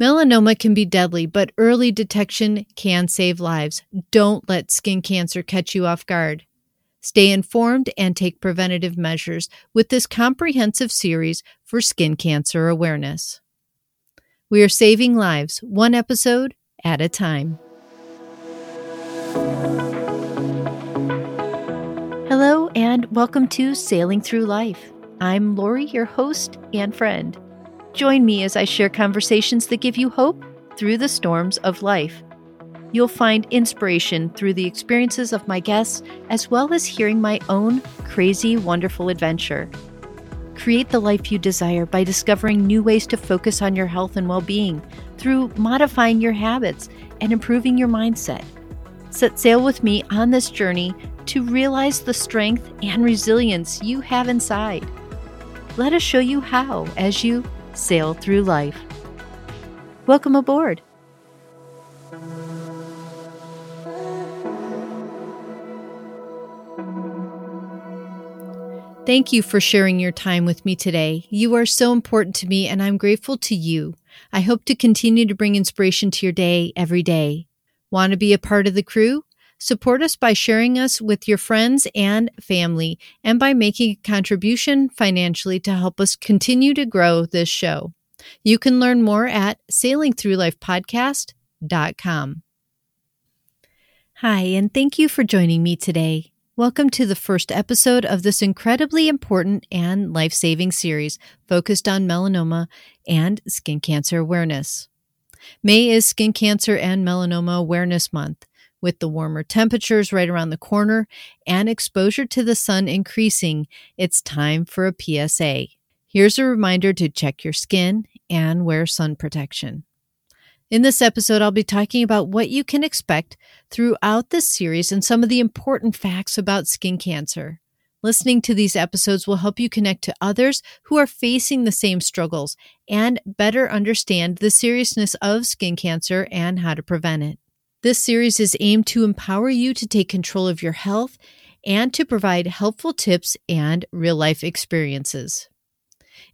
Melanoma can be deadly, but early detection can save lives. Don't let skin cancer catch you off guard. Stay informed and take preventative measures with this comprehensive series for skin cancer awareness. We are saving lives, one episode at a time. Hello, and welcome to Sailing Through Life. I'm Lori, your host and friend. Join me as I share conversations that give you hope through the storms of life. You'll find inspiration through the experiences of my guests, as well as hearing my own crazy, wonderful adventure. Create the life you desire by discovering new ways to focus on your health and well being through modifying your habits and improving your mindset. Set sail with me on this journey to realize the strength and resilience you have inside. Let us show you how as you sail through life. Welcome aboard. Thank you for sharing your time with me today. You are so important to me, and I'm grateful to you. I hope to continue to bring inspiration to your day every day. Want to be a part of the crew? Support us by sharing us with your friends and family and by making a contribution financially to help us continue to grow this show. You can learn more at sailingthroughlifepodcast.com. Hi, and thank you for joining me today. Welcome to the first episode of this incredibly important and life saving series focused on melanoma and skin cancer awareness. May is Skin Cancer and Melanoma Awareness Month. With the warmer temperatures right around the corner and exposure to the sun increasing, it's time for a PSA. Here's a reminder to check your skin and wear sun protection. In this episode, I'll be talking about what you can expect throughout this series and some of the important facts about skin cancer. Listening to these episodes will help you connect to others who are facing the same struggles and better understand the seriousness of skin cancer and how to prevent it. This series is aimed to empower you to take control of your health and to provide helpful tips and real life experiences.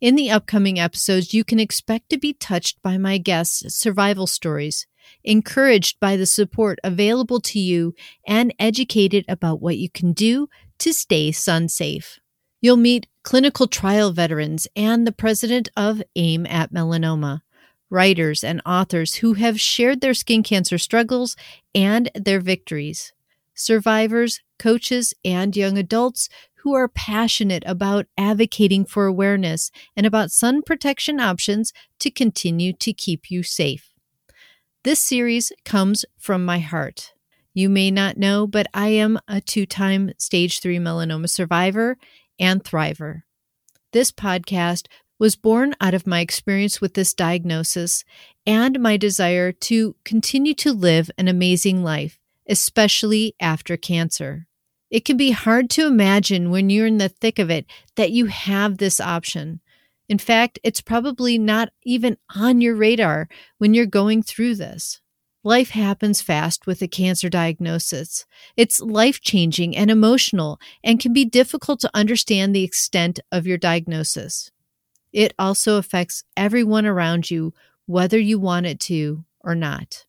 In the upcoming episodes, you can expect to be touched by my guests' survival stories, encouraged by the support available to you, and educated about what you can do to stay sun safe. You'll meet clinical trial veterans and the president of AIM at Melanoma writers, and authors who have shared their skin cancer struggles and their victories, survivors, coaches, and young adults who are passionate about advocating for awareness and about sun protection options to continue to keep you safe. This series comes from my heart. You may not know, but I am a two time stage three melanoma survivor and thriver. This podcast was born out of my experience with this diagnosis and my desire to continue to live an amazing life, especially after cancer. It can be hard to imagine when you're in the thick of it that you have this option. In fact, it's probably not even on your radar when you're going through this. Life happens fast with a cancer diagnosis. It's life changing and emotional and can be difficult to understand the extent of your diagnosis. It also affects everyone around you, whether you want it to or not.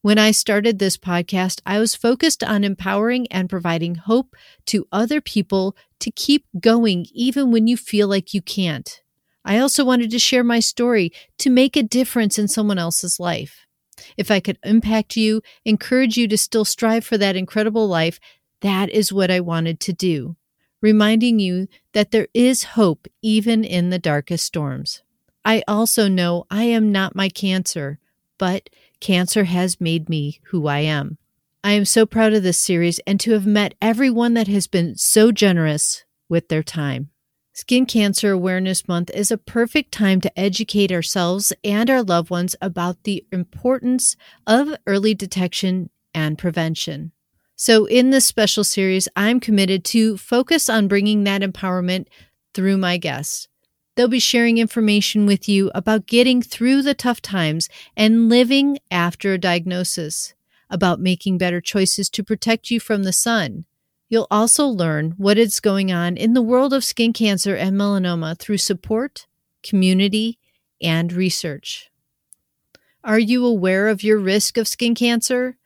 When I started this podcast, I was focused on empowering and providing hope to other people to keep going even when you feel like you can't. I also wanted to share my story to make a difference in someone else's life. If I could impact you, encourage you to still strive for that incredible life, that is what I wanted to do reminding you that there is hope even in the darkest storms. I also know I am not my cancer, but cancer has made me who I am. I am so proud of this series and to have met everyone that has been so generous with their time. Skin Cancer Awareness Month is a perfect time to educate ourselves and our loved ones about the importance of early detection and prevention. So, in this special series, I'm committed to focus on bringing that empowerment through my guests. They'll be sharing information with you about getting through the tough times and living after a diagnosis, about making better choices to protect you from the sun. You'll also learn what is going on in the world of skin cancer and melanoma through support, community, and research. Are you aware of your risk of skin cancer?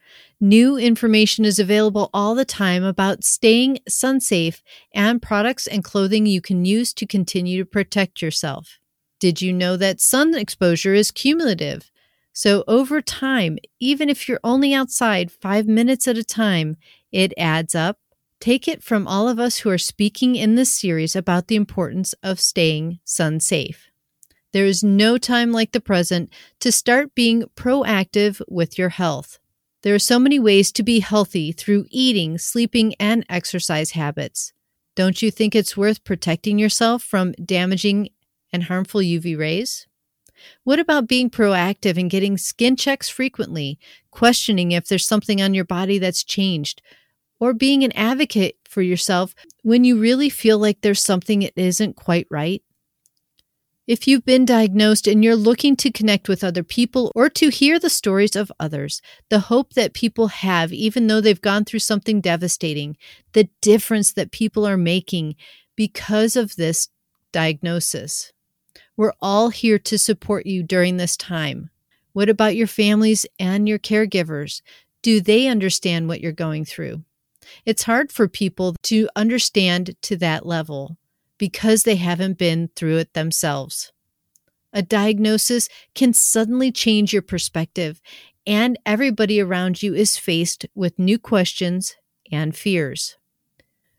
New information is available all the time about staying sun safe and products and clothing you can use to continue to protect yourself. Did you know that sun exposure is cumulative? So, over time, even if you're only outside five minutes at a time, it adds up. Take it from all of us who are speaking in this series about the importance of staying sun safe. There is no time like the present to start being proactive with your health. There are so many ways to be healthy through eating, sleeping, and exercise habits. Don't you think it's worth protecting yourself from damaging and harmful UV rays? What about being proactive and getting skin checks frequently, questioning if there's something on your body that's changed, or being an advocate for yourself when you really feel like there's something that isn't quite right? If you've been diagnosed and you're looking to connect with other people or to hear the stories of others, the hope that people have, even though they've gone through something devastating, the difference that people are making because of this diagnosis. We're all here to support you during this time. What about your families and your caregivers? Do they understand what you're going through? It's hard for people to understand to that level because they haven't been through it themselves. A diagnosis can suddenly change your perspective, and everybody around you is faced with new questions and fears.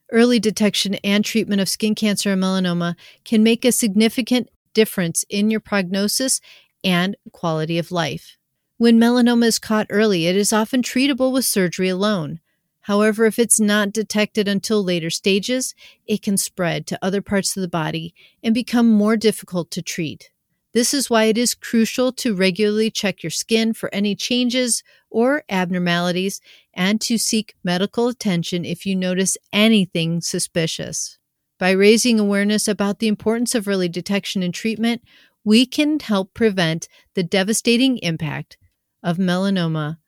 Early detection and treatment of skin cancer and melanoma can make a significant difference in your prognosis and quality of life. When melanoma is caught early, it is often treatable with surgery alone. However, if it's not detected until later stages, it can spread to other parts of the body and become more difficult to treat. This is why it is crucial to regularly check your skin for any changes or abnormalities and to seek medical attention if you notice anything suspicious. By raising awareness about the importance of early detection and treatment, we can help prevent the devastating impact of melanoma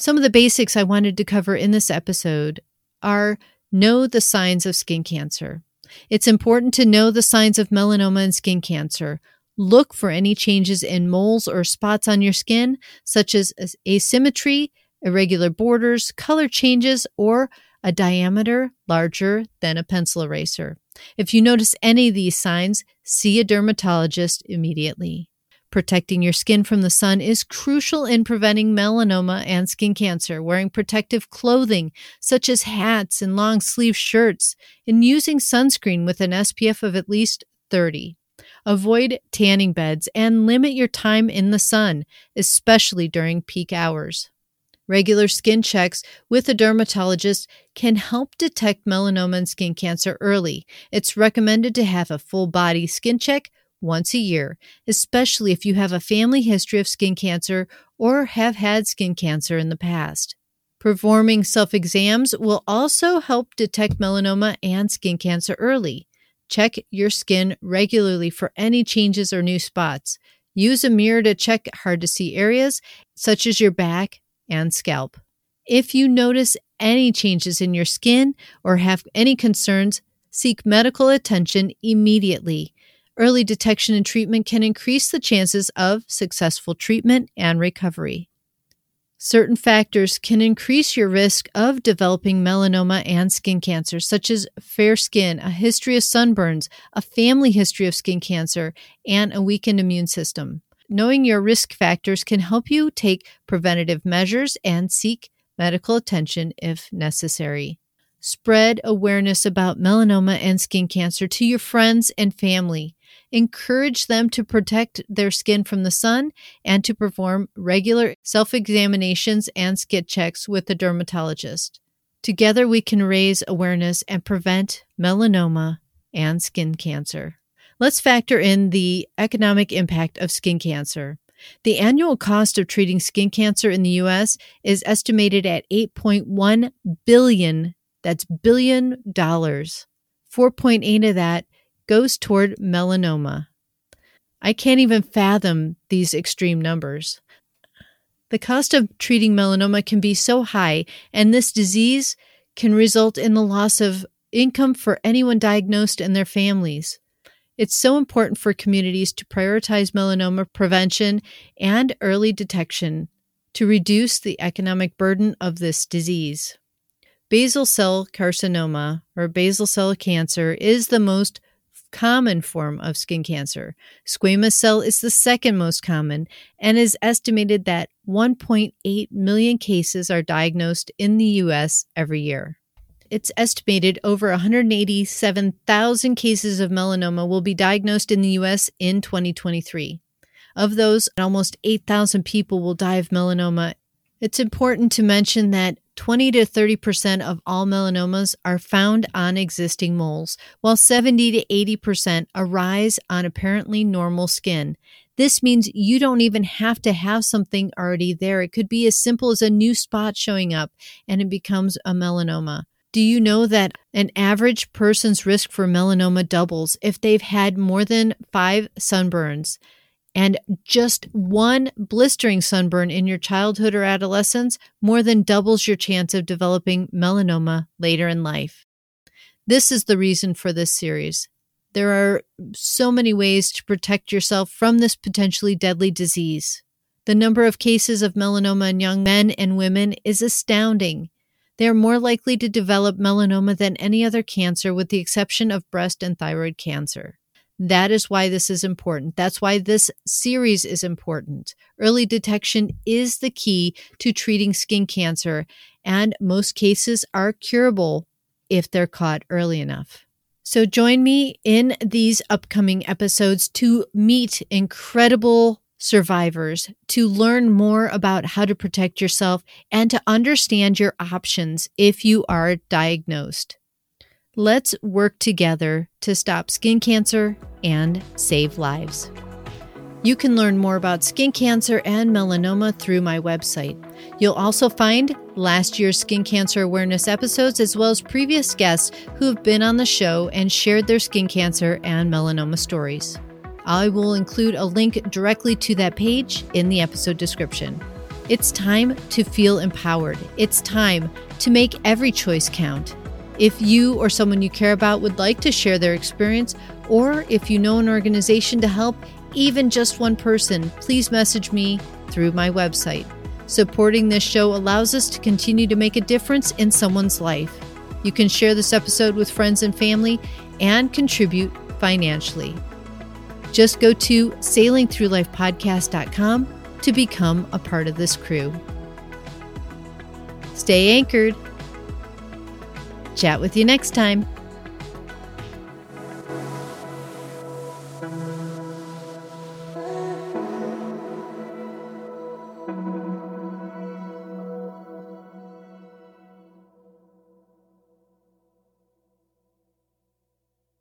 some of the basics I wanted to cover in this episode are know the signs of skin cancer. It's important to know the signs of melanoma and skin cancer. Look for any changes in moles or spots on your skin, such as asymmetry, irregular borders, color changes, or a diameter larger than a pencil eraser. If you notice any of these signs, see a dermatologist immediately. Protecting your skin from the sun is crucial in preventing melanoma and skin cancer. Wearing protective clothing, such as hats and long sleeve shirts, and using sunscreen with an SPF of at least 30. Avoid tanning beds and limit your time in the sun, especially during peak hours. Regular skin checks with a dermatologist can help detect melanoma and skin cancer early. It's recommended to have a full body skin check once a year, especially if you have a family history of skin cancer or have had skin cancer in the past. Performing self exams will also help detect melanoma and skin cancer early. Check your skin regularly for any changes or new spots. Use a mirror to check hard to see areas, such as your back and scalp. If you notice any changes in your skin or have any concerns, seek medical attention immediately. Early detection and treatment can increase the chances of successful treatment and recovery. Certain factors can increase your risk of developing melanoma and skin cancer, such as fair skin, a history of sunburns, a family history of skin cancer, and a weakened immune system. Knowing your risk factors can help you take preventative measures and seek medical attention if necessary. Spread awareness about melanoma and skin cancer to your friends and family. Encourage them to protect their skin from the sun and to perform regular self examinations and skin checks with a dermatologist. Together, we can raise awareness and prevent melanoma and skin cancer. Let's factor in the economic impact of skin cancer. The annual cost of treating skin cancer in the US is estimated at 8.1 billion, that's billion dollars. 4.8 of that goes toward melanoma. I can't even fathom these extreme numbers. The cost of treating melanoma can be so high, and this disease can result in the loss of income for anyone diagnosed and their families. It's so important for communities to prioritize melanoma prevention and early detection to reduce the economic burden of this disease. Basal cell carcinoma, or basal cell cancer, is the most common form of skin cancer. Squamous cell is the second most common and is estimated that 1.8 million cases are diagnosed in the U.S. every year. It's estimated over 187,000 cases of melanoma will be diagnosed in the U.S. in 2023. Of those, almost 8,000 people will die of melanoma. It's important to mention that 20 to 30% of all melanomas are found on existing moles, while 70 to 80% arise on apparently normal skin. This means you don't even have to have something already there. It could be as simple as a new spot showing up and it becomes a melanoma. Do you know that an average person's risk for melanoma doubles if they've had more than five sunburns? And just one blistering sunburn in your childhood or adolescence more than doubles your chance of developing melanoma later in life. This is the reason for this series. There are so many ways to protect yourself from this potentially deadly disease. The number of cases of melanoma in young men and women is astounding. They are more likely to develop melanoma than any other cancer, with the exception of breast and thyroid cancer. That is why this is important. That's why this series is important. Early detection is the key to treating skin cancer, and most cases are curable if they're caught early enough. So join me in these upcoming episodes to meet incredible survivors, to learn more about how to protect yourself, and to understand your options if you are diagnosed. Let's work together to stop skin cancer and save lives. You can learn more about skin cancer and melanoma through my website. You'll also find last year's skin cancer awareness episodes as well as previous guests who have been on the show and shared their skin cancer and melanoma stories. I will include a link directly to that page in the episode description. It's time to feel empowered. It's time to make every choice count. If you or someone you care about would like to share their experience, or if you know an organization to help even just one person, please message me through my website. Supporting this show allows us to continue to make a difference in someone's life. You can share this episode with friends and family and contribute financially. Just go to sailingthroughlifepodcast.com to become a part of this crew. Stay anchored. Chat with you next time.